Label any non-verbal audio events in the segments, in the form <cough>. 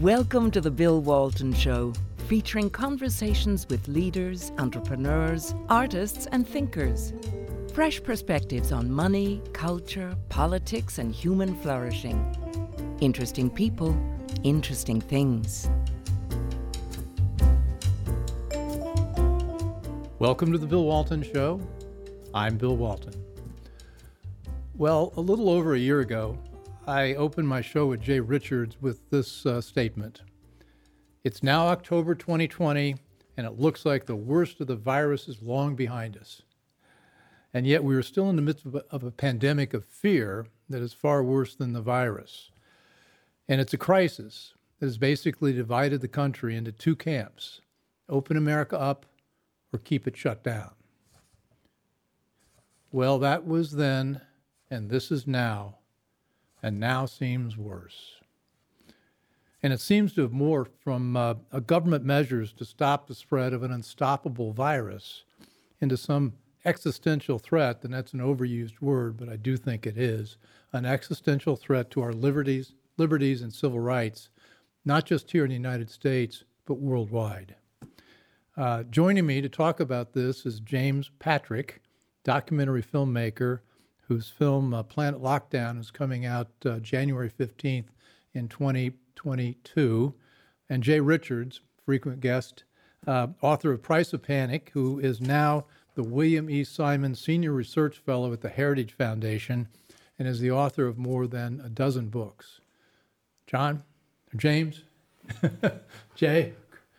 Welcome to the Bill Walton Show, featuring conversations with leaders, entrepreneurs, artists, and thinkers. Fresh perspectives on money, culture, politics, and human flourishing. Interesting people, interesting things. Welcome to the Bill Walton Show. I'm Bill Walton. Well, a little over a year ago, I opened my show with Jay Richards with this uh, statement It's now October 2020, and it looks like the worst of the virus is long behind us. And yet, we are still in the midst of a, of a pandemic of fear that is far worse than the virus. And it's a crisis that has basically divided the country into two camps open America up or keep it shut down. Well, that was then, and this is now, and now seems worse. And it seems to have morphed from uh, government measures to stop the spread of an unstoppable virus into some existential threat, and that's an overused word, but I do think it is an existential threat to our liberties, liberties and civil rights, not just here in the United States, but worldwide. Uh, joining me to talk about this is James Patrick, documentary filmmaker whose film uh, Planet Lockdown is coming out uh, January 15th in 2022, and Jay Richards, frequent guest, uh, author of Price of Panic, who is now the William E. Simon Senior Research Fellow at the Heritage Foundation and is the author of more than a dozen books. John, James, <laughs> Jay,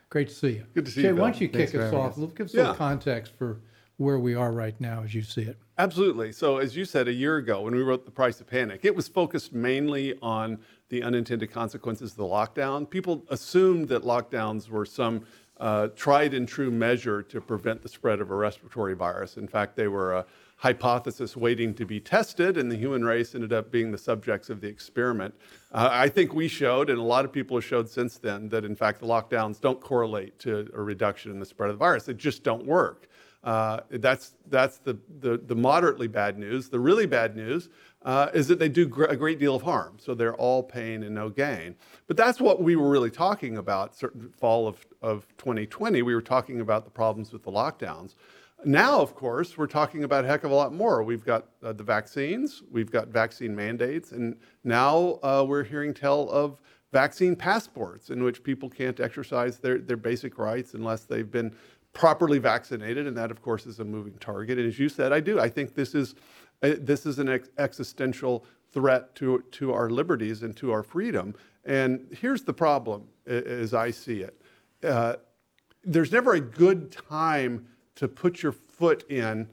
Great to see you. Good to see Jay, you. Jay, why don't you kick us off? Us. Give us yeah. a little context for where we are right now as you see it. Absolutely. So, as you said a year ago when we wrote The Price of Panic, it was focused mainly on the unintended consequences of the lockdown. People assumed that lockdowns were some uh, tried and true measure to prevent the spread of a respiratory virus. In fact, they were a hypothesis waiting to be tested, and the human race ended up being the subjects of the experiment. Uh, I think we showed, and a lot of people have showed since then, that in fact the lockdowns don't correlate to a reduction in the spread of the virus. They just don't work. Uh, that's that's the, the, the, moderately bad news. The really bad news uh, is that they do gr- a great deal of harm. So they're all pain and no gain. But that's what we were really talking about. Certain fall of, of 2020, we were talking about the problems with the lockdowns. Now, of course, we're talking about a heck of a lot more. We've got uh, the vaccines, we've got vaccine mandates, and now uh, we're hearing tell of vaccine passports in which people can't exercise their, their basic rights unless they've been properly vaccinated. And that, of course, is a moving target. And as you said, I do. I think this is, uh, this is an ex- existential threat to, to our liberties and to our freedom. And here's the problem, as I see it uh, there's never a good time to put your foot in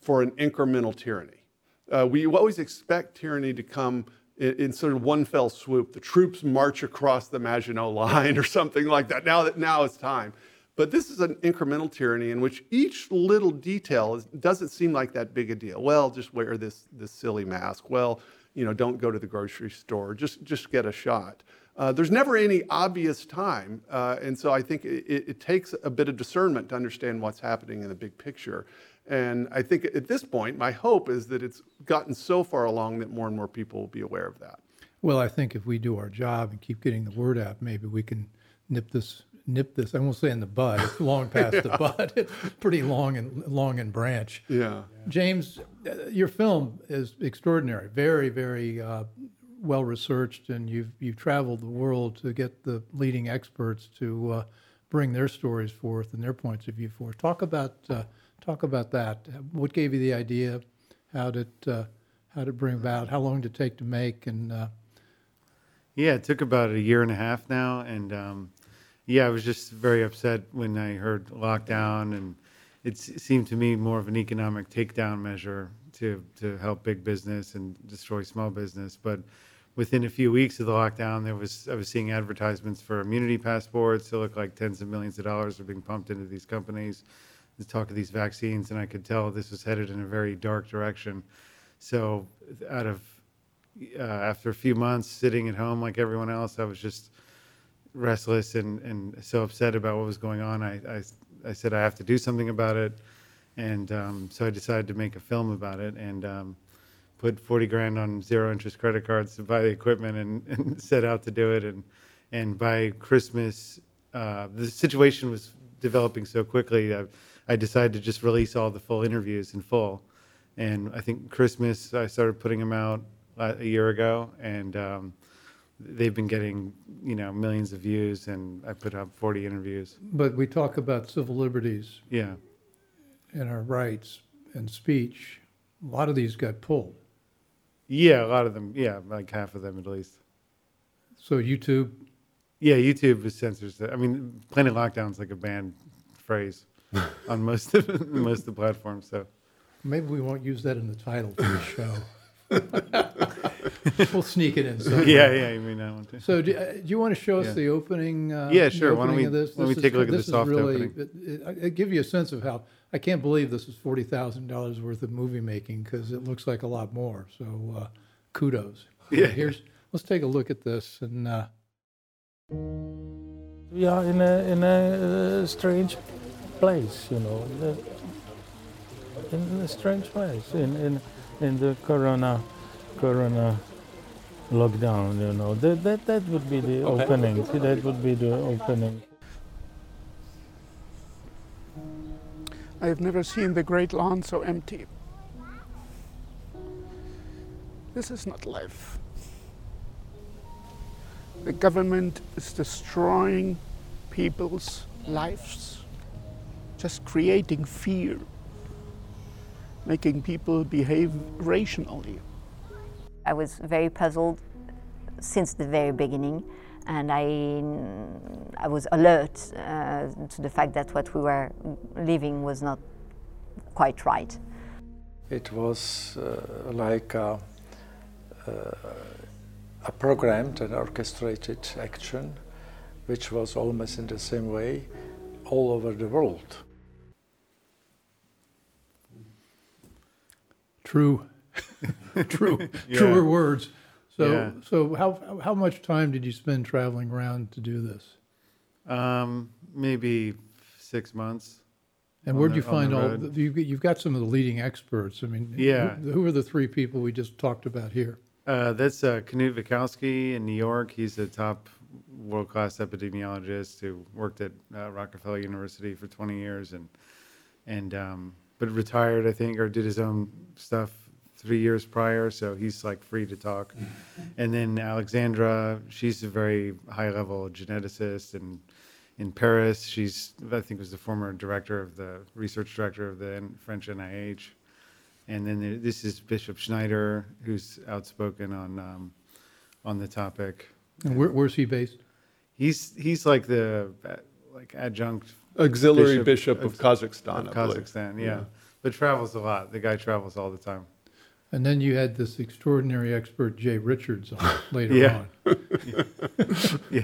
for an incremental tyranny. Uh, we always expect tyranny to come in, sort of one fell swoop. The troops march across the Maginot Line <laughs> or something like that. Now that now it's time. But this is an incremental tyranny in which each little detail is, doesn't seem like that big a deal. Well, just wear this this silly mask. Well, you know, don't go to the grocery store. Just just get a shot. Uh, there's never any obvious time. Uh, and so I think it, it, takes a bit of discernment to understand what's happening in the big picture. And I think at this point, my hope is that it's gotten so far along that more and more people will be aware of that. Well, I think if we do our job and keep getting the word out, maybe we can nip this nip this. I won't say in the bud. It's long <laughs> past yeah. the bud. It's pretty long and long and branch. Yeah. James, uh, your film is extraordinary. Very, very uh, well researched, and you've you've traveled the world to get the leading experts to uh, bring their stories forth and their points of view forth. Talk about uh, talk about that. What gave you the idea? How did uh, how did it bring about? How long did it take to make? And uh, yeah, it took about a year and a half now, and um, yeah, I was just very upset when I heard lockdown, and it seemed to me more of an economic takedown measure to to help big business and destroy small business, but within a few weeks of the lockdown, there was I was seeing advertisements for immunity passports. It looked like tens of millions of dollars were being pumped into these companies. The talk of these vaccines, and I could tell this was headed in a very dark direction. So, out of uh, after a few months sitting at home like everyone else, I was just restless and, and so upset about what was going on. I, I, I said I have to do something about it, and um, so I decided to make a film about it. And um, put 40 grand on zero interest credit cards to buy the equipment and, <laughs> and set out to do it. And And by Christmas, uh, the situation was developing so quickly. I, I decided to just release all the full interviews in full. And I think Christmas, I started putting them out a year ago, and um, they've been getting you know millions of views. And I put up 40 interviews. But we talk about civil liberties Yeah, and our rights and speech. A lot of these got pulled. yeah, a lot of them. Yeah, like half of them at least. So YouTube, Yeah, YouTube is censors. I mean, Planet Lockdown's like a banned phrase <laughs> on most of <laughs> most of the platforms. So maybe we won't use that in the title for the <laughs> show. <laughs> We'll sneak it in somewhere. yeah, yeah, you may not want to. So do, uh, do you want to show us Yeah. the opening? Uh, Yeah, the sure. Why don't opening we- of this? why don't we This take a look at the this is soft really, opening? It, it, it give you a sense of how I can't believe this is forty thousand dollars worth of movie making because it looks like a lot more. So uh, kudos. Yeah. Here's let's take a look at this and. Uh, We are in a in a uh, strange place, you know, in a strange place in in in the corona corona lockdown, you know. That that that would be the opening. That would be the opening. I have never seen the Great Lawn so empty. This is not life. The government is destroying people's lives, just creating fear, making people behave rationally. I was very puzzled since the very beginning, and I, I was alert uh, to the fact that what we were living was not quite right. It was uh, like a, uh, a programmed and orchestrated action, which was almost in the same way all over the world. True, <laughs> true, Yeah. truer words. So, Yeah. so how how much time did you spend traveling around to do this? um, maybe six months. And where'd the- you find all? road. You, you've got some of the leading experts. I mean, Yeah. Who, who are the three people we just talked about here? Uh, that's uh, Knut Wittkowski in New York. He's a top world class epidemiologist who worked at uh, Rockefeller University for 20 years and and um, but retired, I think, or did his own stuff three years prior. So he's like free to talk. And then Alexandra, she's a very high level geneticist and in Paris. She's I think was the former director of the research director of the French NIH. And then there- this is Bishop Schneider, who's outspoken on um, on the topic. And where, where's he based? He's he's like the uh, like adjunct Auxiliary Bishop Bishop, of of- Kazakhstan. of Kazakhstan, yeah. but travels a lot. The guy travels all the time. And then you had this extraordinary expert, Jay Richards, on <laughs> later Yeah. on. <laughs> Yeah,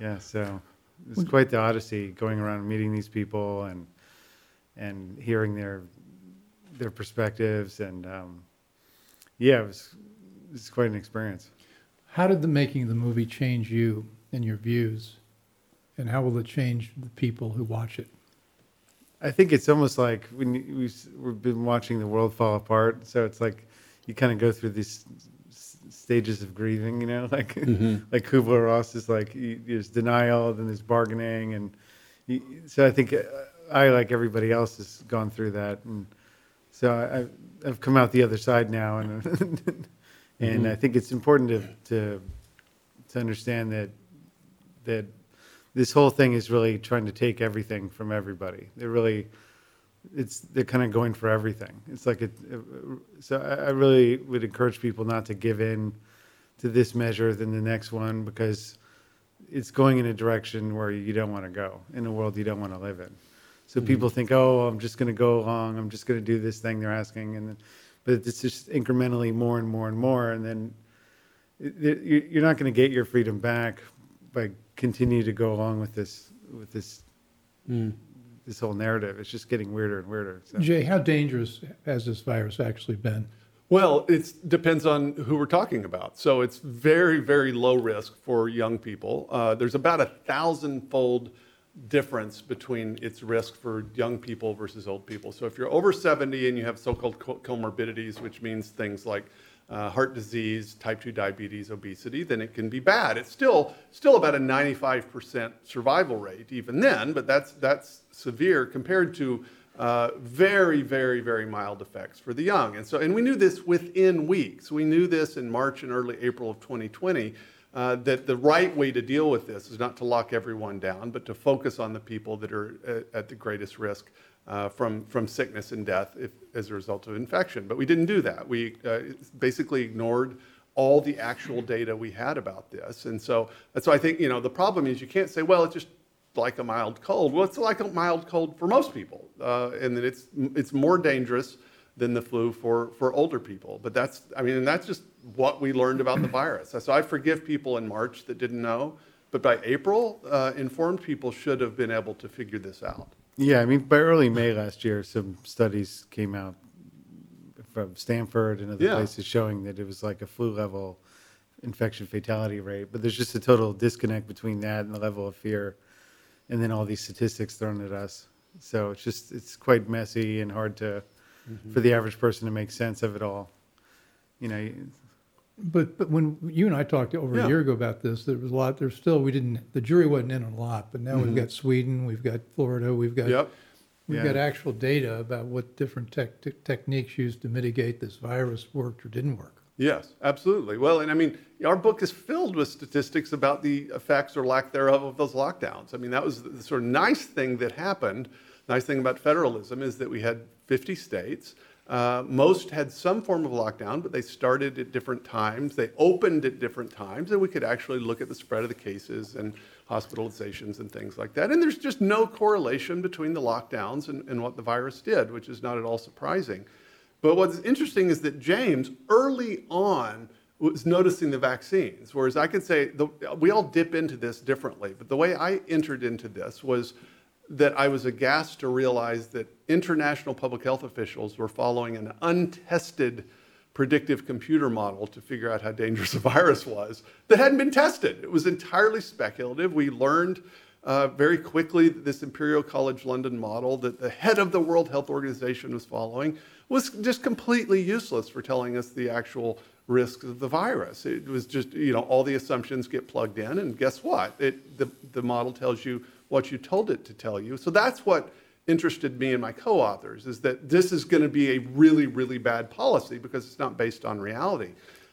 yeah. So it's quite the odyssey going around meeting these people and and hearing their their perspectives and um, yeah, it was it's quite an experience. How did the making of the movie change you and your views? And how will it change the people who watch it? I think it's almost like when you- we've, we've been watching the world fall apart. So it's like you kind of go through these stages of grieving, you know, <laughs> like like Kubler Ross is like you, there's denial, then there's bargaining, and you, so I think uh, I like everybody else has gone through that, and so I, I've- I've come out the other side now, and <laughs> and I think it's important to to to understand that that this whole thing is really trying to take everything from everybody. They're really, it's they're kind of going for everything. It's like it. So I, I really would encourage people not to give in to this measure than the next one because it's going in a direction where you don't want to go in a world you don't want to live in. So mm-hmm. people think, oh, I'm just going to go along. I'm just going to do this thing they're asking, and then, but it's just incrementally more and more and more, and then it- it- you're not going to get your freedom back by continue to go along with this with this this whole narrative. It's just getting weirder and weirder. So. Jay, how dangerous has this virus actually been? Well, it depends on who we're talking about. So it's very, very low risk for young people. Uh, there's about a thousand-fold difference between its risk for young people versus old people. So if you're over 70 and you have so-called co- comorbidities, which means things like uh, heart disease, type 2 diabetes, obesity, then it can be bad. It's still, still about a 95% survival rate even then, but that's, that's severe compared to uh, very, very, very mild effects for the young. And so, and we knew this within weeks. We knew this in March and early April of 2020. Uh, that the right way to deal with this is not to lock everyone down, but to focus on the people that are at, at the greatest risk uh, from, from sickness and death if, as a result of infection. But we didn't do that. We uh, basically ignored all the actual data we had about this. And so that's why I think, you know, the problem is you can't say, well, it's just like a mild cold. Well, it's like a mild cold for most people. Uh, and that it's, it's more dangerous than the flu for, for older people. But that's, I mean, and that's just what we learned about the virus. So I forgive people in March that didn't know. But by April, uh, informed people should have been able to figure this out. Yeah, I mean, by early May last year, some studies came out from Stanford and other Yeah. places showing that it was like a flu level infection fatality rate. But there's just a total disconnect between that and the level of fear, and then all these statistics thrown at us. So it's just it's quite messy and hard to mm-hmm. for the average person to make sense of it all. You know, But, but when you and I talked over Yeah. a year ago about this, there was a lot, there's still, we didn't, the jury wasn't in on a lot, but now Mm-hmm. we've got Sweden, we've got Florida, we've got, Yep. we've Yeah. got actual data about what different tech, tech- techniques used to mitigate this virus worked or didn't work. Yes, absolutely. Well, and I mean, our book is filled with statistics about the effects or lack thereof of those lockdowns. I mean, that was the sort of nice thing that happened. Nice thing about federalism is that we had 50 states. Uh, most had some form of lockdown, but they started at different times. They opened at different times, and we could actually look at the spread of the cases and hospitalizations and things like that. And there's just no correlation between the lockdowns and, and what the virus did, which is not at all surprising. But what's interesting is that James, early on, was noticing the vaccines, whereas I could say the, we all dip into this differently. But the way I entered into this was that I was aghast to realize that international public health officials were following an untested predictive computer model to figure out how dangerous a <laughs> virus was that hadn't been tested. It was entirely speculative. We learned uh, very quickly that this Imperial College London model that the head of the World Health Organization was following was just completely useless for telling us the actual risks of the virus. It was just, you know, all the assumptions get plugged in, and guess what? It, the, the model tells you what you told it to tell you. So that's what interested me and my co-authors is that this is going to be a really, really bad policy because it's not based on reality.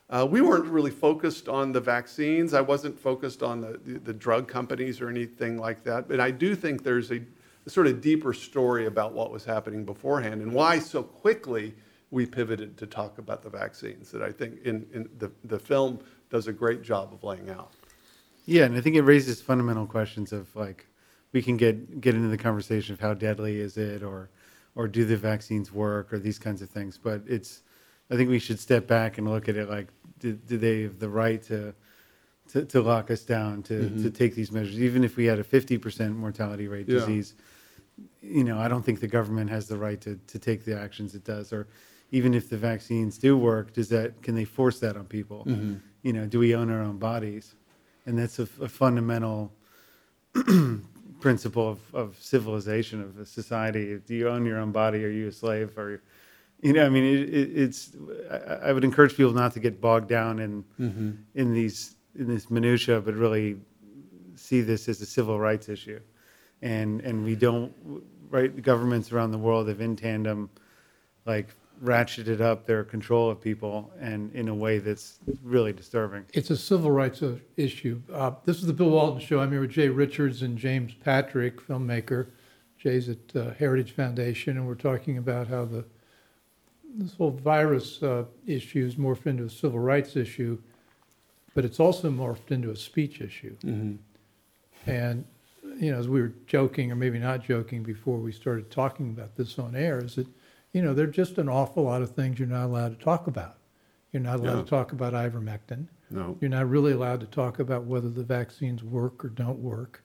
Uh, we weren't really focused on the vaccines. I wasn't focused on the, the, the drug companies or anything like that. But I do think there's a, a sort of deeper story about what was happening beforehand and why so quickly we pivoted to talk about the vaccines that I think in, in the, the film does a great job of laying out. Yeah, and I think it raises fundamental questions of like we can get get into the conversation of how deadly is it or or do the vaccines work or these kinds of things. But it's I think we should step back and look at it like do, do they have the right to to, to lock us down to, mm-hmm. to take these measures? Even if we had a 50% mortality rate Yeah. disease you know i don't think the government has the right to, to take the actions it does. Or even if the vaccines do work does that can they force that on people? Mm-hmm. You know do we own our own bodies? And that's a, a fundamental <clears throat> principle of, of civilization of a society. Do you own your own body? Are you a slave? Or you know i mean it, it, it's I, I would encourage people not to get bogged down in mm-hmm. in these in this minutia but really see this as a civil rights issue. And and we don't right governments around the world have in tandem like ratcheted up their control of people and in a way that's really disturbing It's a civil rights uh, issue. Uh, this is the Bill Walton Show. I'm here with Jay Richards and James Patrick, filmmaker. Jay's at uh, Heritage Foundation, and we're talking about how the this whole virus uh, issue is morphed into a civil rights issue, but it's also morphed into a speech issue. And you know, as we were joking, or maybe not joking, before we started talking about this on air, is that you know there are just an awful lot of things you're not allowed to talk about. You're not allowed Yeah. to talk about ivermectin. No. You're not really allowed to talk about whether the vaccines work or don't work.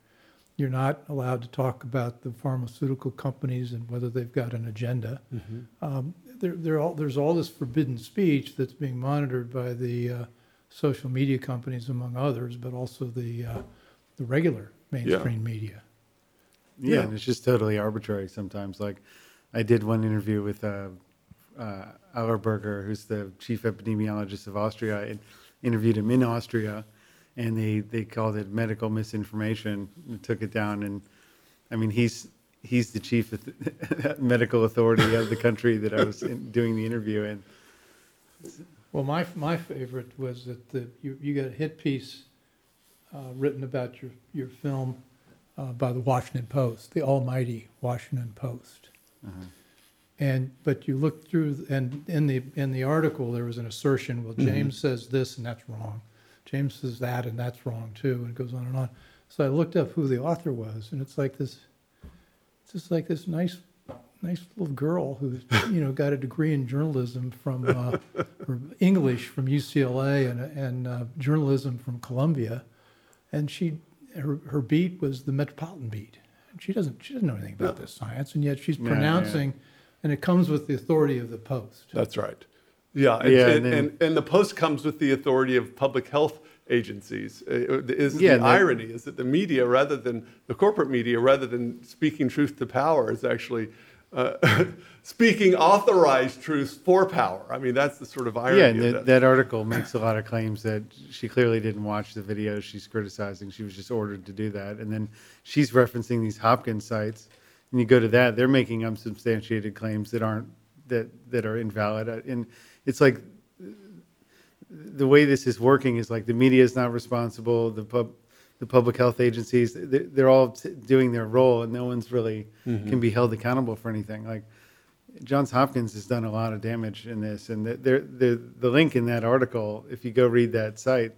You're not allowed to talk about the pharmaceutical companies and whether they've got an agenda. Um, there, there all, there's all this forbidden speech that's being monitored by the uh, social media companies, among others, but also the uh, the regular mainstream media. Yeah, Yeah. and it's just totally arbitrary sometimes. Like, I did one interview with a, uh, Allerberger, who's the chief epidemiologist of Austria, and interviewed him in Austria, and they, they called it medical misinformation and took it down. And I mean, he's he's the chief <laughs> medical authority of the country that I was in, doing the interview in. Well, my, my favorite was that the, you, you got a hit piece uh, written about your, your film uh, by the Washington Post, the almighty Washington Post. And, but you look through, and in the, in the article, there was an assertion, well, James says this and that's wrong. James says that and that's wrong too, and it goes on and on. So I looked up who the author was, and it's like this, it's just like this nice, nice little girl who's, you know, got a degree in journalism from, uh, or English from UCLA and, and uh, journalism from Columbia. And she, her, her beat was the metropolitan beat. And she doesn't, she doesn't know anything about this science, and yet she's Yeah, yeah. pronouncing, and it comes with the authority of the Post. That's right. Yeah, and, Yeah, and, and then- and, and the post comes with the authority of public health agencies. Uh, Is Yeah, the and that- irony is that the media, rather than the corporate media, rather than speaking truth to power, is actually uh, <laughs> speaking authorized truths for power. I mean, that's the sort of irony. Yeah, and that, that article makes a lot of claims that she clearly didn't watch the video she's criticizing. She was just ordered to do that. And then she's referencing these Hopkins sites. And you go to that, they're making unsubstantiated claims that aren't, that, that are invalid. Uh, And it's like, the way this is working is like the media is not responsible, the pub, the public health agencies, they're, they're all doing their role and no one's really mm-hmm. can be held accountable for anything. Like, Johns Hopkins has done a lot of damage in this, and the, the, the, the link in that article, if you go read that site,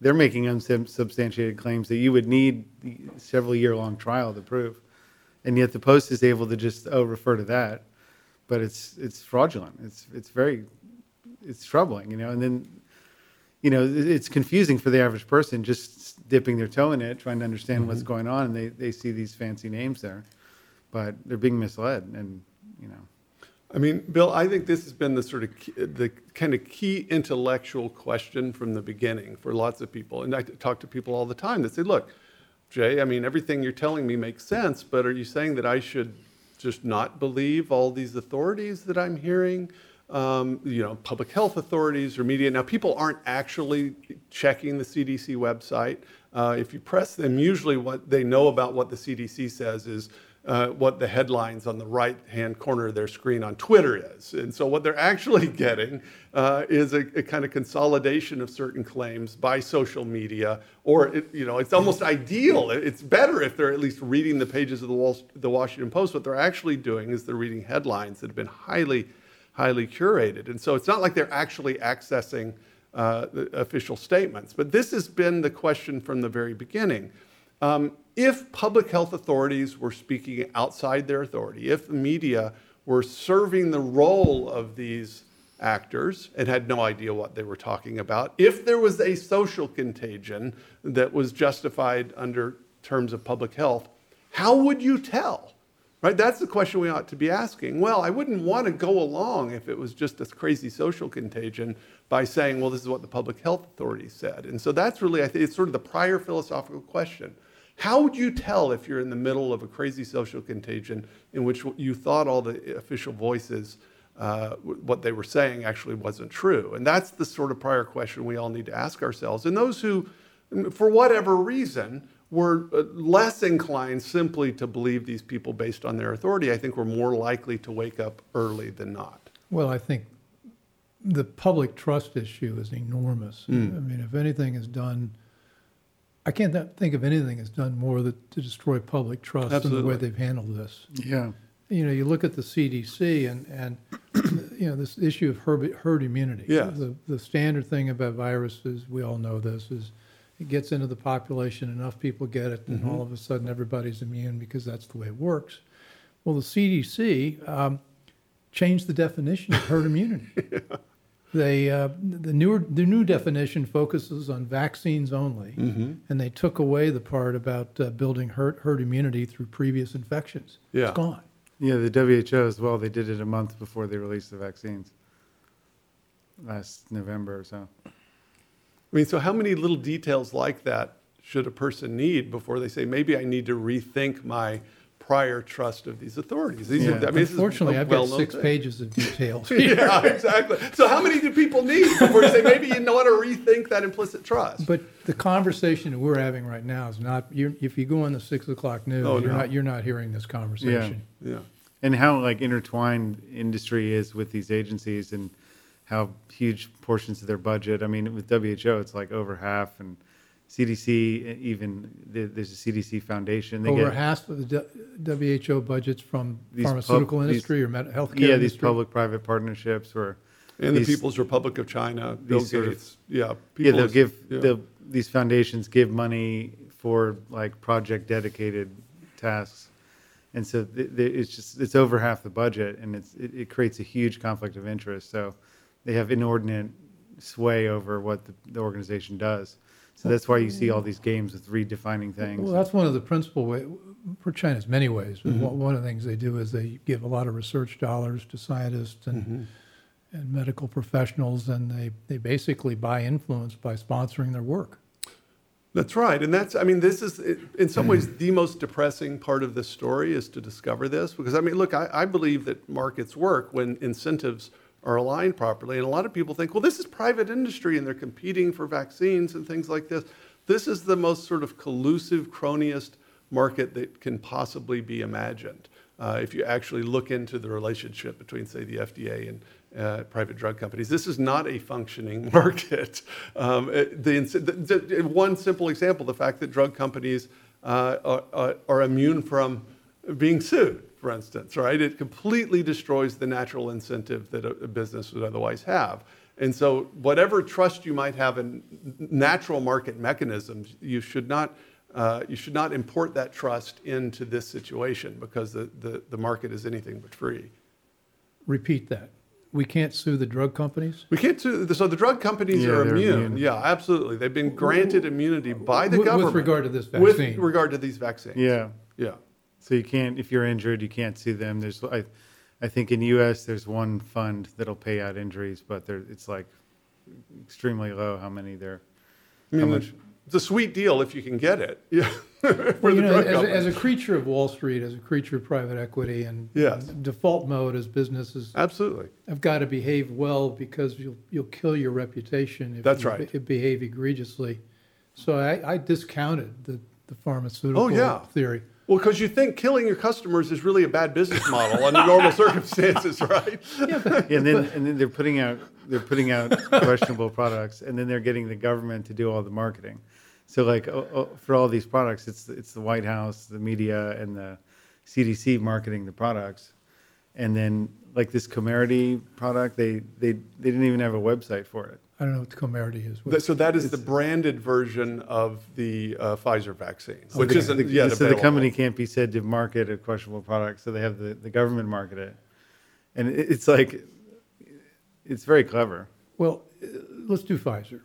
they're making unsubstantiated claims that you would need several year long trial to prove, and yet the Post is able to just oh refer to that, but it's it's fraudulent. It's it's very it's troubling, you know. And then you know it's confusing for the average person just dipping their toe in it, trying to understand what's mm-hmm. going on, and they they see these fancy names there, but they're being misled, and you know. I mean, Bill, I think this has been the sort of key, the kind of key intellectual question from the beginning for lots of people. And I talk to people all the time that say, "Look, Jay, I mean, everything you're telling me makes sense, but are you saying that I should just not believe all these authorities that I'm hearing? Um, you know, public health authorities or media. Now, people aren't actually checking the CDC website. Uh, if you press them, usually what they know about what the CDC says is uh, what the headlines on the right hand corner of their screen on Twitter is. And so what they're actually <laughs> getting uh, is a, a kind of consolidation of certain claims by social media, or it, you know, it's almost ideal. It's better if they're at least reading the pages of the, Wall, the Washington Post. What they're actually doing is they're reading headlines that have been highly, highly curated. And so it's not like they're actually accessing uh, official statements. But this has been the question from the very beginning. Um, if public health authorities were speaking outside their authority, if the media were serving the role of these actors and had no idea what they were talking about, if there was a social contagion that was justified under terms of public health, how would you tell? Right? That's the question we ought to be asking. Well, I wouldn't want to go along if it was just a crazy social contagion by saying, well, this is what the public health authority said. And so that's really, I think, it's sort of the prior philosophical question. How would you tell if you're in the middle of a crazy social contagion in which you thought all the official voices, uh, what they were saying actually wasn't true? And that's the sort of prior question we all need to ask ourselves. And those who, for whatever reason, were uh, less inclined simply to believe these people based on their authority, I think we're more likely to wake up early than not. Well, I think the public trust issue is enormous. I mean, if anything is done, I can't think of anything that's done more that, to destroy public trust than the way they've handled this. Yeah. You know, you look at the CDC and, and <coughs> you know, this issue of herd, herd immunity. Yes. The, the standard thing about viruses, we all know this, is it gets into the population, enough people get it, and all of a sudden everybody's immune because that's the way it works. Well, the CDC um, changed the definition of herd immunity. <laughs> They uh, the newer the new definition focuses on vaccines only, and they took away the part about uh, building herd, herd immunity through previous infections. Yeah. It's gone. Yeah, the WHO as well. They did it a month before they released the vaccines last November or so. I mean, so how many little details like that should a person need before they say, maybe I need to rethink my prior trust of these authorities. These Yeah. are, I mean, this is Unfortunately, a I've got six thing. pages of details. <laughs> yeah, exactly. So how many do people need before you say maybe you know want to rethink that implicit trust? But the conversation that we're having right now is not, you're, if you go on the six o'clock news, Oh, you're no. not, you're not hearing this conversation. Yeah. yeah. and how like intertwined industry is with these agencies and how huge portions of their budget. I mean, with WHO, it's like over half, and CDC even there's a CDC foundation. They Over get half of the WHO budgets from These pub- pharmaceutical these- industry or med- healthcare yeah these public-private partnerships or. And the People's Republic of China, Bill these sort of- Gates. yeah. yeah they'll give yeah. they'll, these foundations give money for like project dedicated tasks and so th- th- it's just it's over half the budget and it's it, it creates a huge conflict of interest so they have inordinate sway over what the, the organization does so that's why you see all these games with redefining things Well, that's one of the principal ways for China's many ways. but Mm-hmm. One one of the things they do is they give a lot of research dollars to scientists and, Mm-hmm. and medical professionals, and they, they basically buy influence by sponsoring their work. That's right. And that's, I mean, this is, in some ways, the most depressing part of this story is to discover this. Because, I mean, look, I, I believe that markets work when incentives are aligned properly. And a lot of people think, well, this is private industry and they're competing for vaccines and things like this. This is the most sort of collusive, cronyist market that can possibly be imagined. Uh, if you actually look into the relationship between, say, the FDA and uh, private drug companies, this is not a functioning <laughs> market. Um, the, the, the- one simple example: the fact that drug companies uh, are, are, are immune from being sued, for instance, right? It completely destroys the natural incentive that a, a business would otherwise have. And so, whatever trust you might have in natural market mechanisms, you should not uh, you should not import that trust into this situation because the, the, the market is anything but free. Repeat that. We can't sue the drug companies? We can't sue, so the drug companies Yeah, are immune. immune. Yeah, absolutely. They've been granted immunity by the With- with government. regard to this vaccine. With regard to these vaccines. yeah Yeah. So you can't if you're injured you can't sue them there's i, I think in us there's one fund that'll pay out injuries but there it's like extremely low how many there I how mean, much it's a sweet deal if you can get it. <laughs> Yeah. <laughs> Well, you know, as, a- as a creature of Wall Street, as a creature of private equity, and Yes. default mode as businesses Absolutely. have got to behave well because you'll you'll kill your reputation if That's you right. be- behave egregiously. So I, I discounted the, the pharmaceutical Oh, yeah. theory. Well, because you think killing your customers is really a bad business model under normal <laughs> circumstances, right? Yeah. <laughs> and then and then they're putting out they're putting out questionable products, and then they're getting the government to do all the marketing. So like oh, oh, for all these products, it's it's the White House, the media, and the CDC marketing the products, and then like this Comirnaty product, they they they didn't even have a website for it. I don't know what the Comirnaty is. That- So that is the branded version of the uh, Pfizer vaccine, which the, isn't the, yet so the company can't be said to market a questionable product, so they have the, the government market it, and it, it's like it's very clever. Well, uh, let's do Pfizer.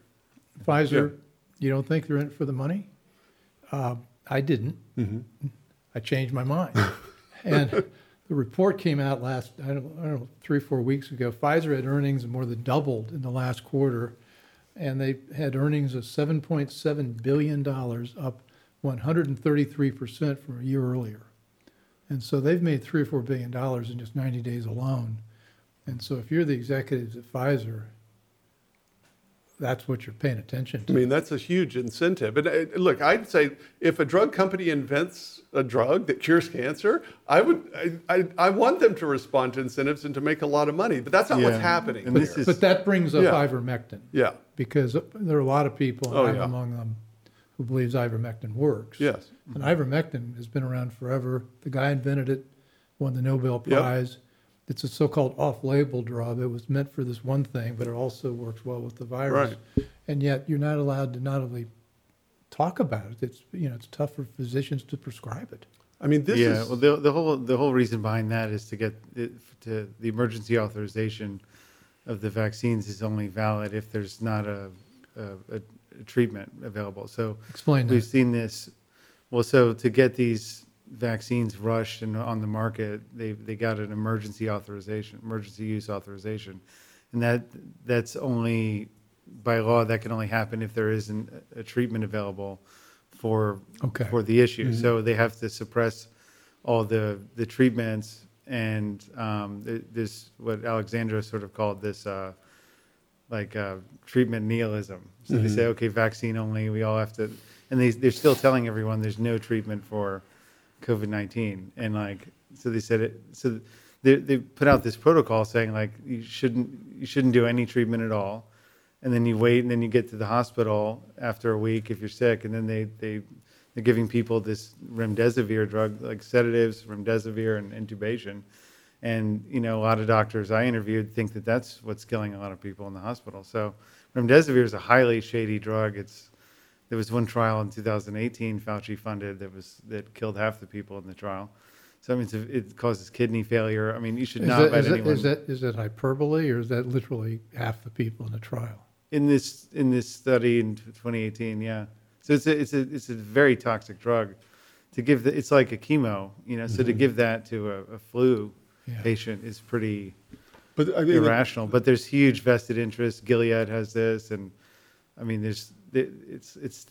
Pfizer, you don't think they're in it for the money? Uh, I didn't. I changed my mind. <laughs> and the report came out last, I don't, I don't know, three, four weeks ago. Pfizer had earnings more than doubled in the last quarter, and they had earnings of $7.7 billion, up 133% from a year earlier. And so they've made three or four billion dollars in just 90 days alone. And so if you're the executives at Pfizer, that's what you're paying attention to. I mean, that's a huge incentive. And uh, look, I'd say if a drug company invents a drug that cures cancer, I would, I, I, I want them to respond to incentives and to make a lot of money. But that's not what's happening And this But that brings up Yeah. ivermectin yeah. because there are a lot of people, Oh, I'm yeah. among them, who believes ivermectin works. Yes. And ivermectin has been around forever. The guy invented it, won the Nobel Yep. Prize. It's a so-called off-label drug. It was meant for this one thing, but it also works well with the virus. Right. And yet, you're not allowed to not only talk about it. It's you know, it's tough for physicians to prescribe it. I mean, this yeah, is. well, the, the whole the whole reason behind that is to get it, to the emergency authorization of the vaccines is only valid if there's not a, a, a, a treatment available. So Explain we've that. seen this. Well, so to get these vaccines rushed and on the market, they they got an emergency authorization, emergency use authorization, and that that's only by law that can only happen if there isn't a treatment available for Okay. for the issue. So they have to suppress all the the treatments and um, th- this what Alexandra sort of called this uh, like uh, treatment nihilism. So they say, okay, vaccine only. We all have to, and they they're still telling everyone there's no treatment for COVID nineteen, and like so they said it. So they they put out this protocol saying like you shouldn't you shouldn't do any treatment at all, and then you wait, and then you get to the hospital after a week if you're sick, and then they they they're giving people this remdesivir drug like sedatives, remdesivir, and intubation. And you know, a lot of doctors I interviewed think that that's what's killing a lot of people in the hospital. So, remdesivir is a highly shady drug. It's there was one trial in 2018 Fauci funded that was that killed half the people in the trial. So I mean, it's, it causes kidney failure. I mean, you should Is not that, let is, that, anyone is that is that hyperbole or is that literally half the people in the trial? in this in this study in 2018. Yeah, so it's a it's a it's a very toxic drug. To give the, it's like a chemo, you know. So to mm-hmm. give that to a, a flu Yeah. patient is pretty But I mean, irrational. But there's huge vested interest. Gilead has this, and I mean, there's it's it's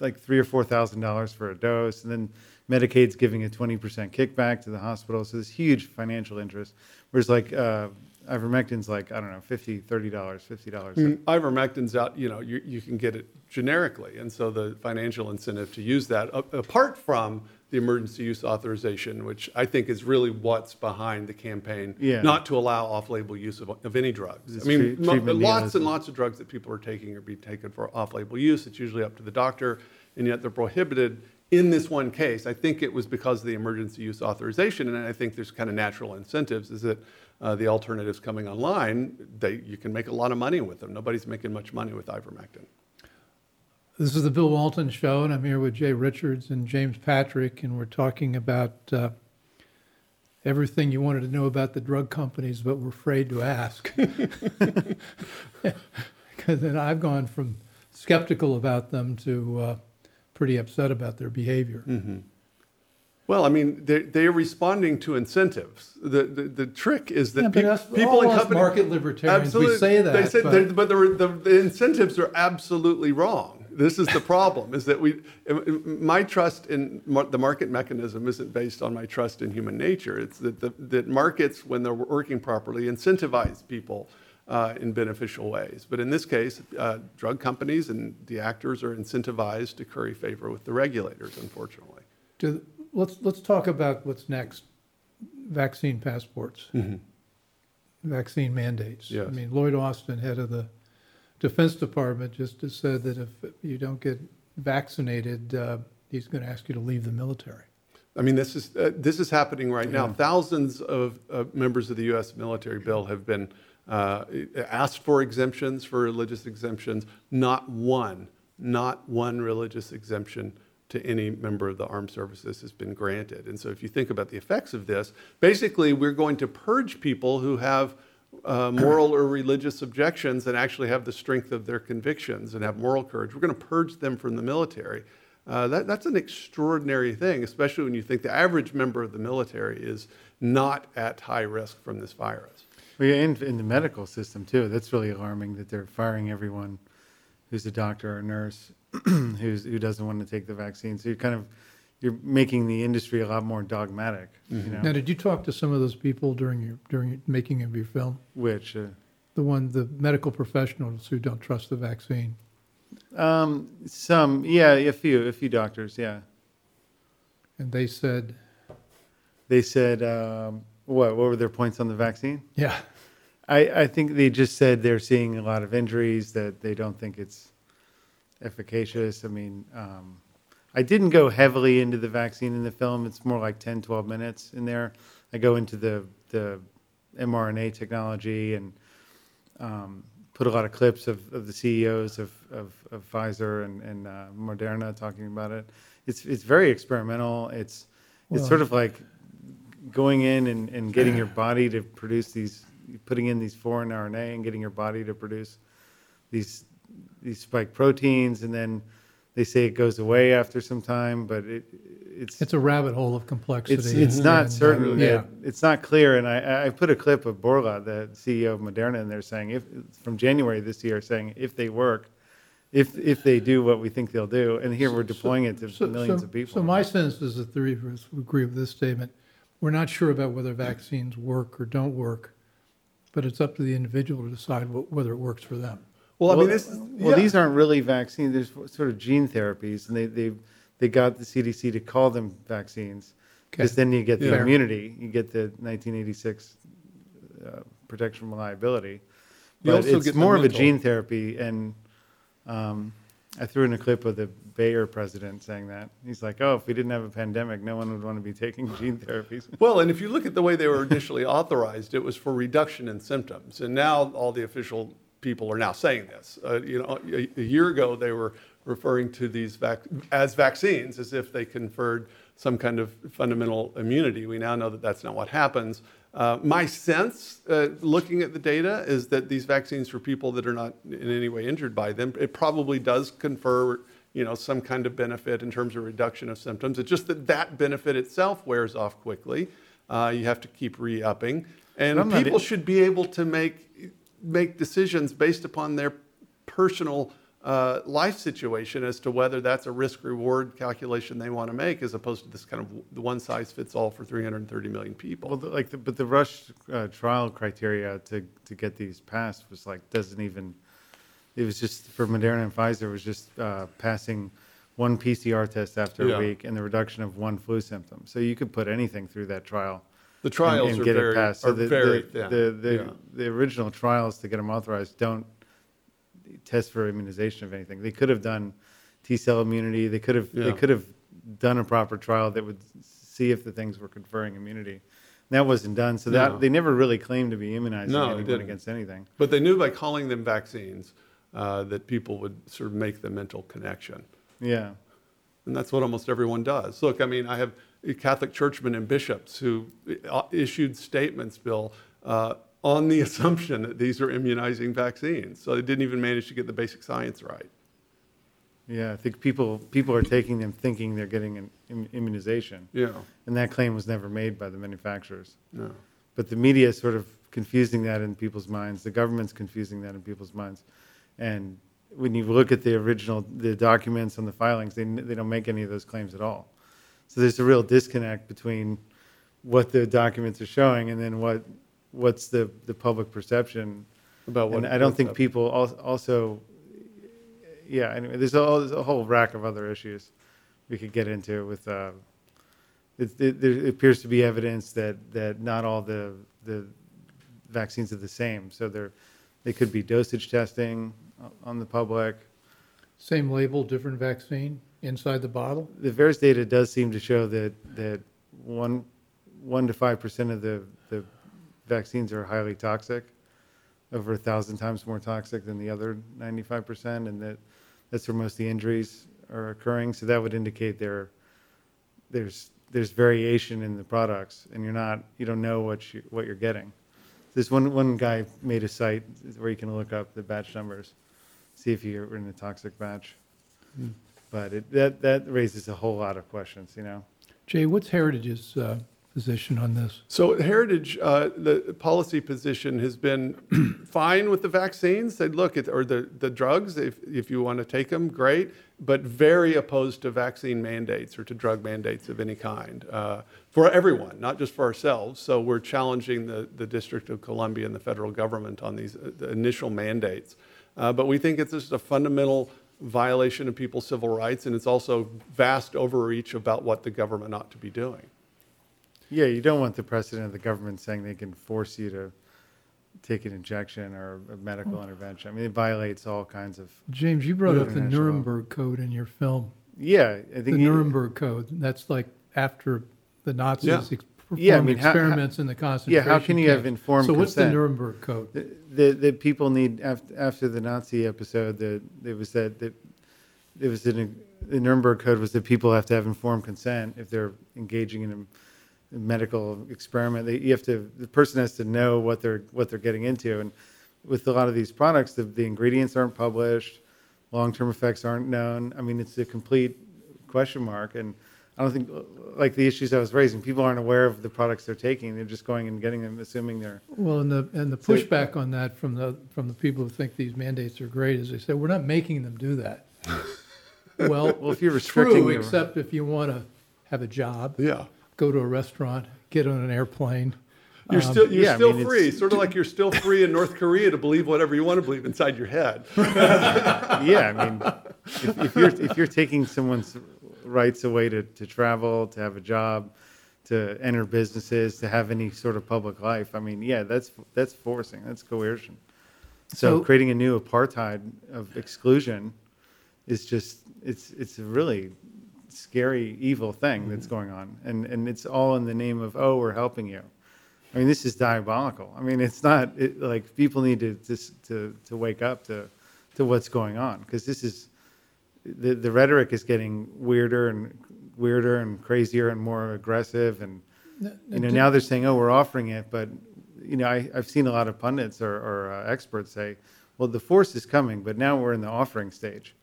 like three or four thousand dollars for a dose, and then Medicaid's giving a twenty percent kickback to the hospital. So there's huge financial interest. Whereas like uh, ivermectin's like I don't know, 50 30 dollars, fifty dollars. Mm, Ivermectin's out, you know, you, you can get it generically. And so the financial incentive to use that, apart from the emergency use authorization, which I think is really what's behind the campaign, Yeah. not to allow off-label use of, of any drugs. It's I mean, mo- lots and lots of drugs that people are taking are being taken for off-label use. It's usually up to the doctor, and yet they're prohibited. In this one case, I think it was because of the emergency use authorization, and I think there's kind of natural incentives, is that uh, the alternatives coming online, they, you can make a lot of money with them. Nobody's making much money with ivermectin. This is the Bill Walton Show, and I'm here with Jay Richards and James Patrick, and we're talking about uh, everything you wanted to know about the drug companies, but were afraid to ask. <laughs> Because then I've gone from skeptical about them to uh, pretty upset about their behavior. Well, I mean, they, they are responding to incentives. The, the, the trick is that Yeah, peop- us- people in company, market libertarians, we Absolutely. say that, They say, but- but the, the, the incentives are absolutely wrong. This is the problem: is that we, my trust in the market mechanism isn't based on my trust in human nature. It's that the, that markets, when they're working properly, incentivize people uh, in beneficial ways. But in this case, uh, drug companies and the actors are incentivized to curry favor with the regulators. Unfortunately. To, let's let's talk about what's next. Vaccine passports, vaccine mandates. Yes. I mean, Lloyd Austin, head of the Defense Department, just said that if you don't get vaccinated, uh, he's going to ask you to leave the military. I mean, this is uh, this is happening right now. Thousands of uh, members of the U.S. military bill have been uh, asked for exemptions, for religious exemptions. Not one, not one religious exemption to any member of the armed services has been granted. And so, if you think about the effects of this, basically, we're going to purge people who have uh, moral or religious objections and actually have the strength of their convictions and have moral courage. We're going to purge them from the military. Uh, that, that's an extraordinary thing, especially when you think the average member of the military is not at high risk from this virus. Well, yeah, and in the medical system too. That's really alarming that they're firing everyone who's a doctor or nurse <clears throat> who's who doesn't want to take the vaccine. So you're kind of you're making the industry a lot more dogmatic. You know, Now, did you talk to some of those people during your during your making of your film? which uh, The one, the medical professionals who don't trust the vaccine. um, some yeah, a few a few doctors yeah. And they said, They said um, what what were their points on the vaccine? yeah, I, I think they just said they're seeing a lot of injuries that they don't think it's efficacious. I mean, um, I didn't go heavily into the vaccine in the film. It's more like 10, 12 minutes in there. I go into the, the mRNA technology and um, put a lot of clips of, of the CEOs of, of, of Pfizer and, and uh, Moderna talking about it. It's, it's very experimental. It's, it's sort of like going in and, and getting your <clears throat> body to produce these, putting in these foreign RNA and getting your body to produce these these spike proteins, and then they say it goes away after some time, but it it's it's a rabbit hole of complexity. it's it's not uh, certain. yeah. that- it's not clear. And I I put a clip of Bourla, the CEO of Moderna, and they're saying if from January this year, saying if they work, if if they do what we think they'll do. And here we're deploying it to So- millions so- of people. So my sense is that three of us would agree with this statement. We're not sure about whether vaccines work or don't work, but it's up to the individual to decide wh- whether it works for them. Well, I mean, this is, well, yeah. these aren't really vaccines. There's sort of gene therapies, and they they they got the CDC to call them vaccines because Okay. then you get the Fair. immunity. You get the 1986 uh, protection from liability. You But also it's get more of a gene therapy, and um, I threw in a clip of the Bayer president saying that he's like, "Oh, if we didn't have a pandemic, no one would want to be taking <laughs> gene therapies." Well, and if you look at the way they were initially <laughs> authorized, it was for reduction in symptoms. And now all the official people are now saying this. Uh, you know, a, a year ago they were referring to these vac- as vaccines as if they conferred some kind of fundamental immunity. We now know that that's not what happens. Uh, my sense, uh, looking at the data, is that these vaccines for people that are not in any way injured by them, it probably does confer you know, some kind of benefit in terms of reduction of symptoms. It's just that that benefit itself wears off quickly. Uh, you have to keep re-upping, and But I'm not people in- should be able to make make decisions based upon their personal uh, life situation as to whether that's a risk-reward calculation they want to make, as opposed to this kind of the one-size-fits-all for 330 million people. Well, the, like, the, but the rush uh, trial criteria to to get these passed was like doesn't even. It was just for Moderna and Pfizer it was just uh, passing one PCR test after Yeah. a week and the reduction of one flu symptom. So you could put anything through that trial. The trials and, and are get very- it passed. are the, very the. The the, Yeah. the original trials to get them authorized don't test for immunization of anything. They could have done T cell immunity. They could have Yeah. they could have done a proper trial that would see if the things were conferring immunity. That wasn't done, so that No. they never really claimed to be immunizing No, anyone against anything. But they knew by calling them vaccines uh, that people would sort of make the mental connection. Yeah, And that's what almost everyone does. Look, I mean, I have Catholic churchmen and bishops who uh, issued statements, Bill, uh, on the <laughs> assumption that these are immunizing vaccines. So they didn't even manage to get the basic science right. yeah. I think people people are taking them thinking they're getting an im- immunization, Yeah, and that claim was never made by the manufacturers. no. But the media is sort of confusing that in people's minds. The government's confusing that in people's minds. And when you look at the original, the documents and the filings, they, they don't make any of those claims at all. So there's a real disconnect between what the documents are showing and then what, what's the, the public perception. About what- And I don't think up. people al- also, yeah, anyway, there's a, there's a whole rack of other issues we could get into with, uh, it, it, there appears to be evidence that, that not all the, the vaccines are the same. So there, they could be dosage testing on the public. Same label, different vaccine inside the bottle? The VAERS data does seem to show that, that one, one to five percent of the, the vaccines are highly toxic, over a thousand times more toxic than the other ninety-five percent, and that, that's where most of the injuries are occurring. So that would indicate there, there's, there's variation in the products, and you're not, you don't know what you, what you're getting. There's one, one guy made a site where you can look up the batch numbers, see if you're in a toxic batch. Hmm. But it, that, that raises a whole lot of questions, you know? Jay, what's Heritage's uh, position on this? So Heritage, uh, the policy position has been <clears throat> fine with the vaccines. Said, look, it, or the, the drugs, if, if you want to take them, great, but very opposed to vaccine mandates or to drug mandates of any kind uh, for everyone, not just for ourselves. So we're challenging the, the District of Columbia and the federal government on these uh, the initial mandates. Uh, but we think it's just a fundamental violation of people's civil rights, and it's also vast overreach about what the government ought to be doing. Yeah, you don't want the precedent of the government saying they can force you to take an injection or a medical mm. intervention. I mean, it violates all kinds of, James, you brought up the International. Nuremberg Code in your film. yeah, I The think. you- Nuremberg Code, that's like after the Nazis Yeah. Ex- Yeah, I mean, how- how- experiments in the concentration Yeah, how can you have camps. informed So what's the? Nuremberg Code? The, the, the people need, after, after the Nazi episode, that, it was that, that, it was in, a- the Nuremberg Code was that people have to have informed consent if they're engaging in a medical experiment. They, you have to, the person has to know what they're, what they're getting into. And with a lot of these products, the, the ingredients aren't published, long-term effects aren't known. I mean, it's a complete question mark. And I don't think, like the issues I was raising, people aren't aware of the products they're taking. They're just going and getting them, assuming they're, Well, and the, and the So- pushback on that from the, from the people who think these mandates are great is they say, we're not making them do that. <laughs> Well, well, if you're restricting. true, except if you want to have a job, Yeah. go to a restaurant, get on an airplane. You're Um, still, you're yeah, I still mean, free, sort of like you're still free in North Korea to believe whatever you want to believe inside your head. <laughs> yeah, I mean, if, if you're if you're taking someone's rights away to, to travel, to have a job, to enter businesses, to have any sort of public life, I mean, yeah, that's that's forcing, that's coercion. So, So- creating a new apartheid of exclusion is just it's it's a really scary, evil thing that's mm-hmm. going on, and and it's all in the name of oh, we're helping you. I mean, this is diabolical. I mean, it's not it, like people need to just to to wake up to to what's going on because this is the the rhetoric is getting weirder and weirder and crazier and more aggressive and you know now they're saying oh we're offering it but you know I, I've seen a lot of pundits or, or uh, experts say well the force is coming but now we're in the offering stage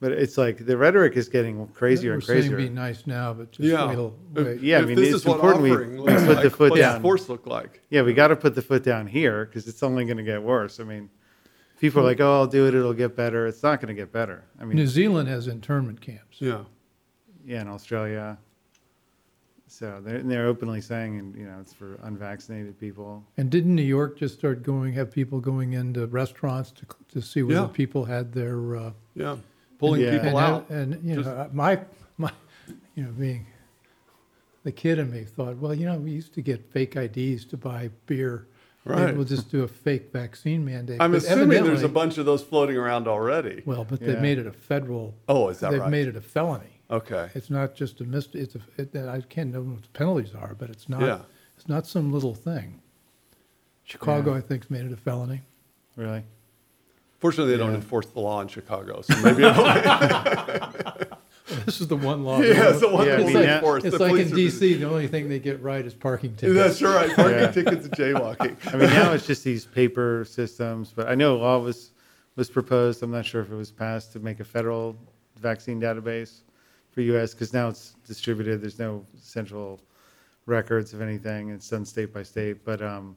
but it's like the rhetoric is getting crazier We're and saying crazier be nice now, but just Yeah. wait till, If- wait. Yeah, I mean, this it's is what important we offering put looks the like, foot what's down. force look like? Yeah, we got to put the foot down here because it's only going to get worse. I mean, people are like, "Oh, I'll do it; it'll get better." It's not going to get better. I mean, New Zealand has internment camps. Yeah. yeah, in Australia, so they're they're openly saying, and you know, it's for unvaccinated people. And didn't New York just start going, have people going into restaurants to, to see whether Yeah. people had their, uh, Yeah. Pulling Yeah. people and, out. and, you Just- know, my, my, you know, being the kid in me thought, well, you know, we used to get fake IDs to buy beer. Maybe Right. We'll just do a fake vaccine mandate. I'm But assuming there's a bunch of those floating around already. Well, but Yeah. they've made it a federal. Oh, is that They've right? made it a felony. Okay. It's not just a mis, it's a, it, I can't know what the penalties are, but it's not, Yeah. it's not some little thing. Chicago, I think's made it a felony. Really? Fortunately, they don't enforce the law in Chicago, so maybe it'll, <laughs> This is the one law. <laughs> yeah, it's the one Yeah, that I will mean, enforced. It's The like in police are DC, the only thing they get right is parking tickets. That's right. Parking Yeah. tickets and jaywalking. I mean, now it's just these paper systems. But I know a law was was proposed. I'm not sure if it was passed to make a federal vaccine database for U.S. because now it's distributed. There's no central records of anything. It's done state by state. But um,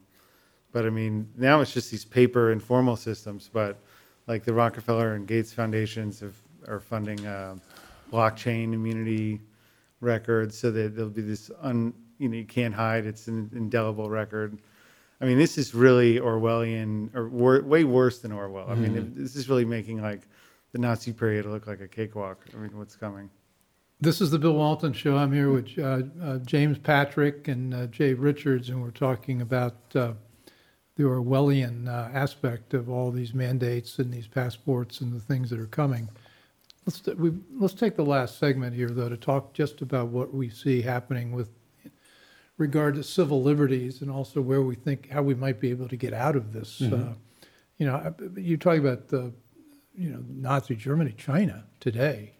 but I mean, now it's just these paper informal systems. But like the Rockefeller and Gates foundations have, are funding uh, blockchain immunity records, so that there'll be this un you know you can't hide. It's an indelible record. I mean, this is really Orwellian, or wor- way worse than Orwell. I mean, it- this is really making like the Nazi period look like a cakewalk. I mean, what's coming? This is the Bill Walton Show. I'm here with uh, uh, James Patrick and uh, Jay Richards, and we're talking about uh, the Orwellian uh, aspect of all these mandates and these passports and the things that are coming. Let's t- we, let's take the last segment here, though, to talk just about what we see happening with regard to civil liberties and also where we think how we might be able to get out of this. Uh, you know, you talk about the you know Nazi Germany, China today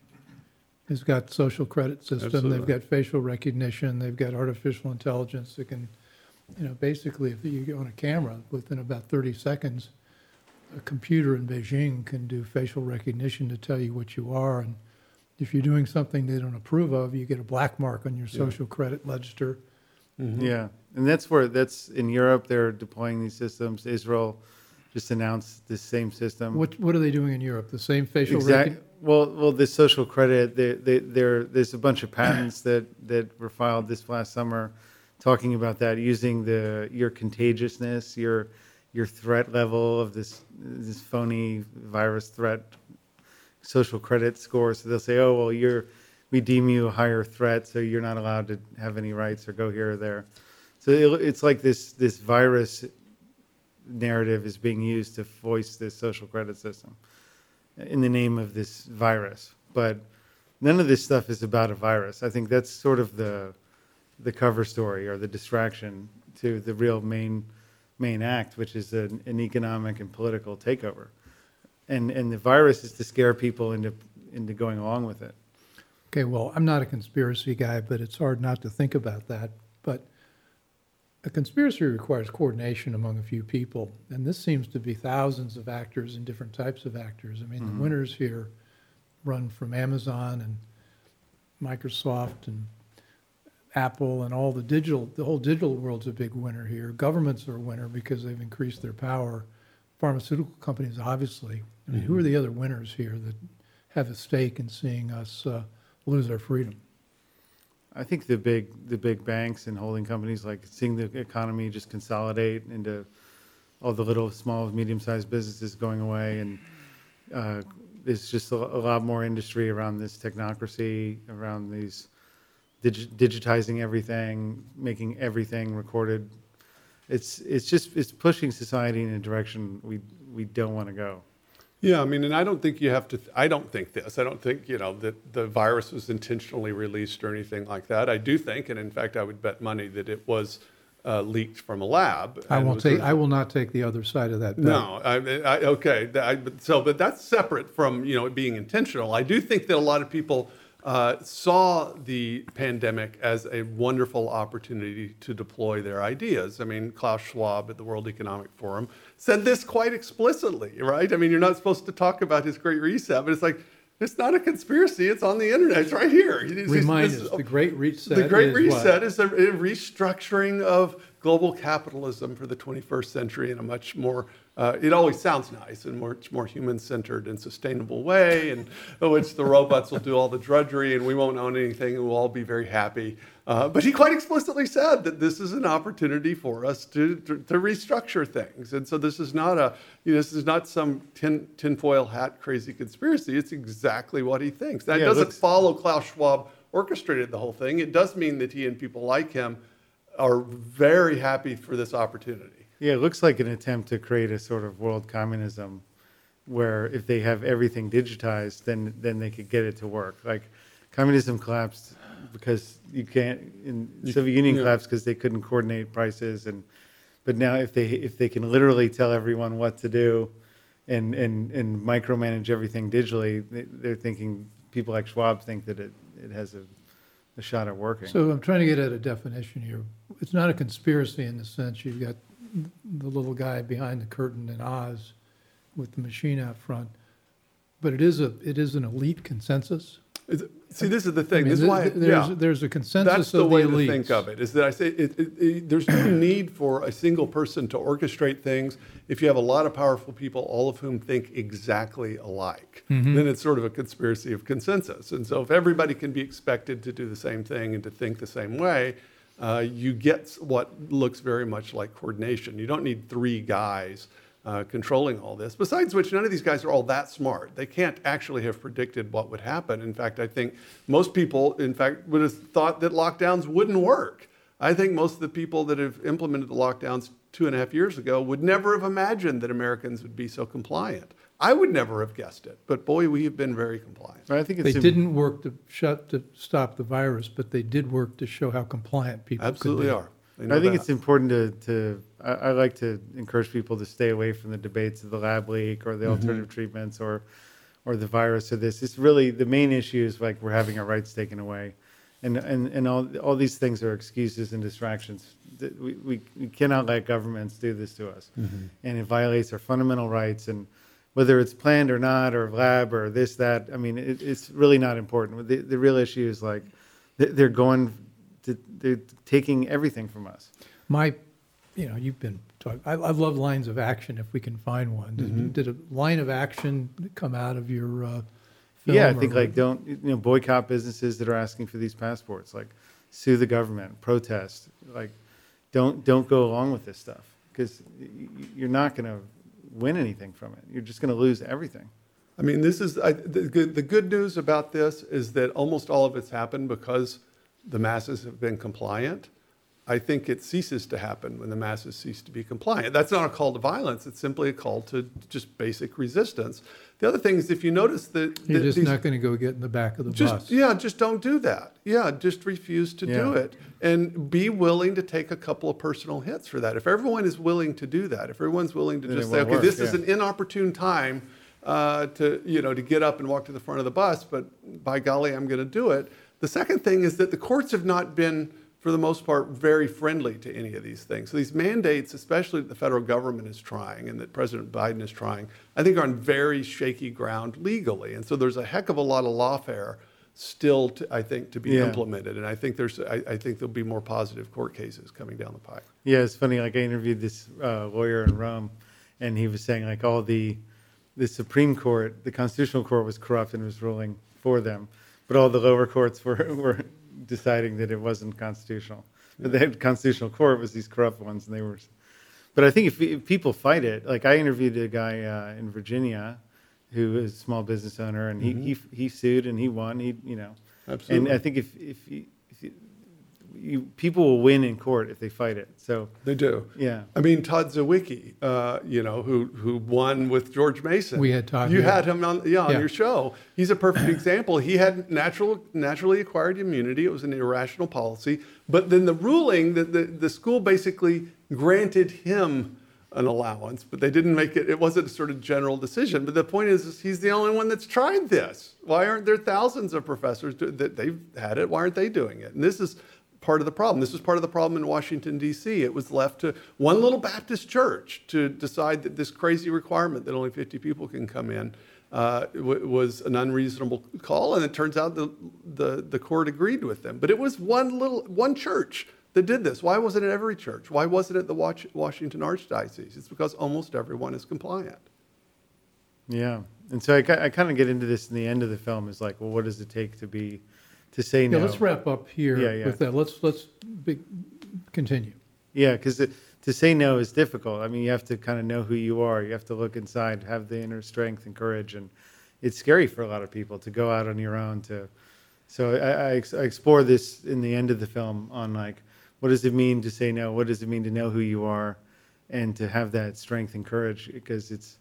has got social credit system. Absolutely. They've got facial recognition. They've got artificial intelligence that can, you know, basically if you go on a camera within about 30 seconds, a computer in Beijing can do facial recognition to tell you what you are. And if you're doing something they don't approve of, you get a black mark on your social credit register. Mm-hmm. Yeah, and that's where that's in Europe. They're deploying these systems. Israel just announced this same system. What what are they doing in Europe? The same facial Exact. recognition. Well, well, this social credit, they, they, there's a bunch of patents <coughs> that, that were filed this last summer, talking about that using the your contagiousness, your your threat level of this this phony virus threat social credit score. So they'll say, oh well, you're we deem you a higher threat, so you're not allowed to have any rights or go here or there. So it, it's like this this virus narrative is being used to voice this social credit system in the name of this virus. But none of this stuff is about a virus. I think that's sort of the the cover story or the distraction to the real main main act, which is an, an economic and political takeover. And and the virus is to scare people into into going along with it. Okay, well, I'm not a conspiracy guy, but it's hard not to think about that. But a conspiracy requires coordination among a few people, and this seems to be thousands of actors and different types of actors. I mean, the mm-hmm. winners here run from Amazon and Microsoft and Apple and all the digital, the whole digital world's a big winner here. Governments are a winner because they've increased their power. Pharmaceutical companies, obviously. I mean, who are the other winners here that have a stake in seeing us uh, lose our freedom? I think the big the big banks and holding companies like seeing the economy just consolidate into all the little small medium sized businesses going away and uh, there's just a, a, lot more industry around this technocracy around these digi- digitizing everything making everything recorded it's it's just it's pushing society in a direction we we don't want to go yeah, I mean, and I don't think you have to. Th- I don't think this. I don't think you know that the virus was intentionally released or anything like that. I do think, and in fact, I would bet money that it was uh, leaked from a lab. I won't take. I will not take the other side of that. Bet. No, I, I, okay. I, so, but that's separate from you know it being intentional. I do think that a lot of people uh, saw the pandemic as a wonderful opportunity to deploy their ideas. I mean, Klaus Schwab at the World Economic Forum said this quite explicitly, right? I mean, you're not supposed to talk about his Great Reset, but it's like, it's not a conspiracy. It's on the internet. It's right here. It's, Remind us, the Great Reset. The Great is Reset what? is a restructuring of global capitalism for the 21st century in a much more uh, it always sounds nice and much more human-centered and sustainable way, in which the robots will do all the drudgery and we won't own anything and we'll all be very happy. Uh, but he quite explicitly said that this is an opportunity for us to, to, to restructure things. And so this is not a, you know, this is not some tin, tinfoil hat crazy conspiracy. It's exactly what he thinks. That yeah, doesn't looks... follow Klaus Schwab orchestrated the whole thing. It does mean that he and people like him are very happy for this opportunity. Yeah, it looks like an attempt to create a sort of world communism where if they have everything digitized, then then they could get it to work. Like communism collapsed because you can't in you, Soviet Union yeah. collapsed because they couldn't coordinate prices and but now if they if they can literally tell everyone what to do and and and micromanage everything digitally, they, are thinking people like Schwab think that it it has a a shot at working. So I'm trying to get at a definition here. It's not a conspiracy in the sense you've got the little guy behind the curtain in Oz with the machine out front. But it is a it is an elite consensus. See, this is the thing. I mean, this is why there's yeah. there's a consensus. That's the way the to think of it. Is that I say it, it, it, there's no <clears throat> need for a single person to orchestrate things. If you have a lot of powerful people, all of whom think exactly alike, mm-hmm. then it's sort of a conspiracy of consensus. And so, if everybody can be expected to do the same thing and to think the same way, uh, you get what looks very much like coordination. You don't need three guys uh, controlling all this. Besides which, none of these guys are all that smart. They can't actually have predicted what would happen. In fact, I think most people, in fact, would have thought that lockdowns wouldn't work. I think most of the people that have implemented the lockdowns two and a half years ago would never have imagined that Americans would be so compliant. I would never have guessed it, but boy, we have been very compliant. I think they didn't work to shut to stop the virus, but they did work to show how compliant people absolutely are. I think that. it's important to, to I, I, like to encourage people to stay away from the debates of the lab leak or the mm-hmm. alternative treatments or or the virus or this. It's really the main issue is like we're having our rights taken away. And, and, and all, all these things are excuses and distractions. We, we, we cannot let governments do this to us. Mm-hmm. And it violates our fundamental rights. And whether it's planned or not, or lab or this, that. I mean, it, it's really not important. The, the real issue is like they're going, to, they're taking everything from us. My, you know, you've been talking. I, I love lines of action if we can find one. Did, mm-hmm. did a line of action come out of your? Uh, yeah, I think like don't you know boycott businesses that are asking for these passports. Like sue the government, protest. Like don't don't go along with this stuff because you're not going to win anything from it. You're just going to lose everything. I mean, this is I, the, good, the good news about this is that almost all of it's happened because the masses have been compliant. I think it ceases to happen when the masses cease to be compliant. That's not a call to violence. It's simply a call to just basic resistance. The other thing is, if you notice that you're that just these, not going to go get in the back of the just, bus. Yeah, just don't do that. Yeah, just refuse to yeah. do it, and be willing to take a couple of personal hits for that. If everyone is willing to do that, if everyone's willing to then just say, okay, work, this yeah. is an inopportune time uh, to you know to get up and walk to the front of the bus, but by golly, I'm going to do it. The second thing is that the courts have not been for the most part, very friendly to any of these things. So these mandates, especially that the federal government is trying and that President Biden is trying, I think are on very shaky ground legally. And so there's a heck of a lot of lawfare still, to, I think, to be Yeah. implemented. And I think there's, I, I think there'll be more positive court cases coming down the pipe. Yeah, it's funny. Like I interviewed this uh, lawyer in Rome, and he was saying like all the the Supreme Court, the Constitutional Court was corrupt and was ruling for them, but all the lower courts were <laughs> were deciding that it wasn't constitutional. But the constitutional court was these corrupt ones, and they were. But I think if, if people fight it, like I interviewed a guy uh, in Virginia, who is a small business owner, and he he, he sued and he won. He you know, Absolutely. and I think if if if you, you people will win in court if they fight it. So They do. yeah. I mean, Todd Zywicki, uh, you know, who who won with George Mason. We had Todd You here. had him on, yeah, on Yeah. your show. He's a perfect example. He had natural, naturally acquired immunity. It was an irrational policy. But then the ruling that the, the school basically granted him an allowance, but they didn't make it. It wasn't a sort of general decision. But the point is, is he's the only one that's tried this. Why aren't there thousands of professors do, that they've had it? Why aren't they doing it? And this is part of the problem. This was part of the problem in Washington, D.C. It was left to one little Baptist church to decide that this crazy requirement that only 50 people can come in uh, w- was an unreasonable call. And it turns out the, the, the court agreed with them. But it was one little, one church that did this. Why wasn't it every church? Why wasn't it the Wash- Washington Archdiocese? It's because almost everyone is compliant. Yeah, and so I, I kind of get into this in the end of the film is like, well, what does it take to be, to say Yeah, no? let's wrap up here Yeah, yeah. with that. Let's, let's be, continue. Yeah, because to say no is difficult. I mean, you have to kind of know who you are. You have to look inside, have the inner strength and courage, and it's scary for a lot of people to go out on your own. To so I, I, ex- I explore this in the end of the film on like, what does it mean to say no? What does it mean to know who you are, and to have that strength and courage? Because it's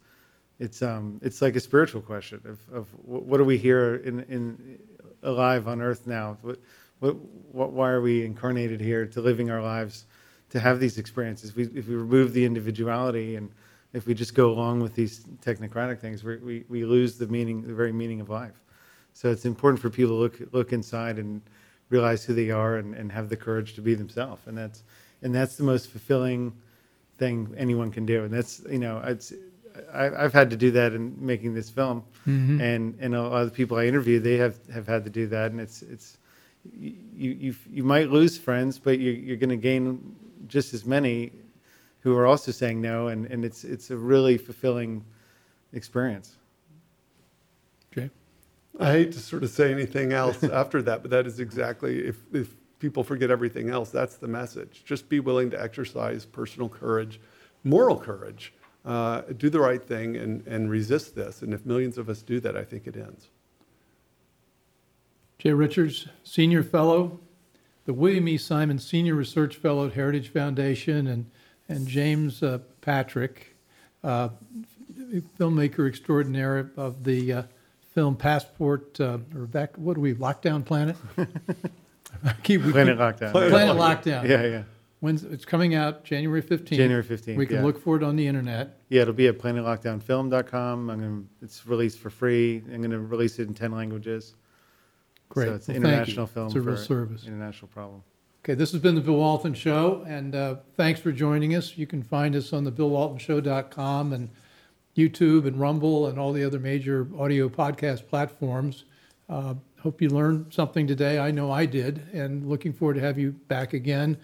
it's um it's like a spiritual question of, of wh- what are we here in in alive on earth now. What, what what why are we incarnated here to living our lives to have these experiences? If we if we remove the individuality and if we just go along with these technocratic things we we, we lose the meaning the very meaning of life. So it's important for people to look look inside and realize who they are and, and have the courage to be themselves. And that's and that's the most fulfilling thing anyone can do. And that's you know it's I, I've had to do that in making this film, mm-hmm. and and a lot of the people I interview, they have, have had to do that, and it's it's you you you might lose friends, but you, you're going to gain just as many who are also saying no, and, and it's it's a really fulfilling experience. Jay? I hate to sort of say anything else <laughs> after that, but that is exactly, if, if people forget everything else, that's the message. Just be willing to exercise personal courage, moral courage, uh, do the right thing, and, and resist this. And if millions of us do that, I think it ends. Jay Richards, Senior Fellow, the William E. Simon Senior Research Fellow at Heritage Foundation, and, and James uh, Patrick, uh, filmmaker extraordinaire of the uh, film Passport, uh, or back, what are we, Lockdown Planet? <laughs> I keep- we Planet keep- Lockdown. Planet Lockdown. Yeah, yeah, When's, it's coming out January 15th. January 15th, We can yeah. look for it on the internet. yeah. It'll be at planetlockdownfilm.com. I'm gonna, it's released for free. I'm going to release it in ten languages. Great. So it's an Well, thank you. international film. It's a real for service. International problem. Okay, this has been the Bill Walton Show, and uh, thanks for joining us. You can find us on the BillWaltonShow.com and YouTube and Rumble and all the other major audio podcast platforms. Uh, hope you learned something today. I know I did, and looking forward to have you back again.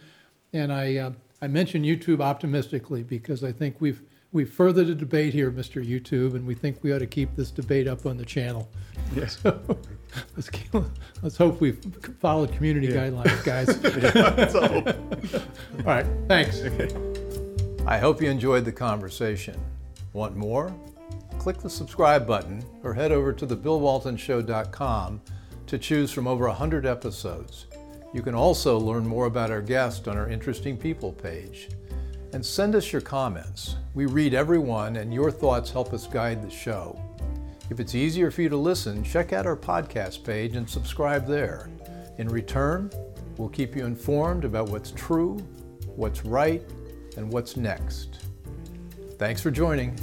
And I uh, I mention YouTube optimistically because I think we've we've furthered the debate here, Mr. YouTube, and we think we ought to keep this debate up on the channel. Yes. So <laughs> let's keep, let's hope we've followed community guidelines, guys. <laughs> All right, thanks. I hope you enjoyed the conversation. Want more? Click the subscribe button or head over to thebillwaltonshow.com to choose from over 100 episodes. You can also learn more about our guest on our Interesting People page. And send us your comments. We read every one, and your thoughts help us guide the show. If it's easier for you to listen, check out our podcast page and subscribe there. In return, we'll keep you informed about what's true, what's right, and what's next. Thanks for joining.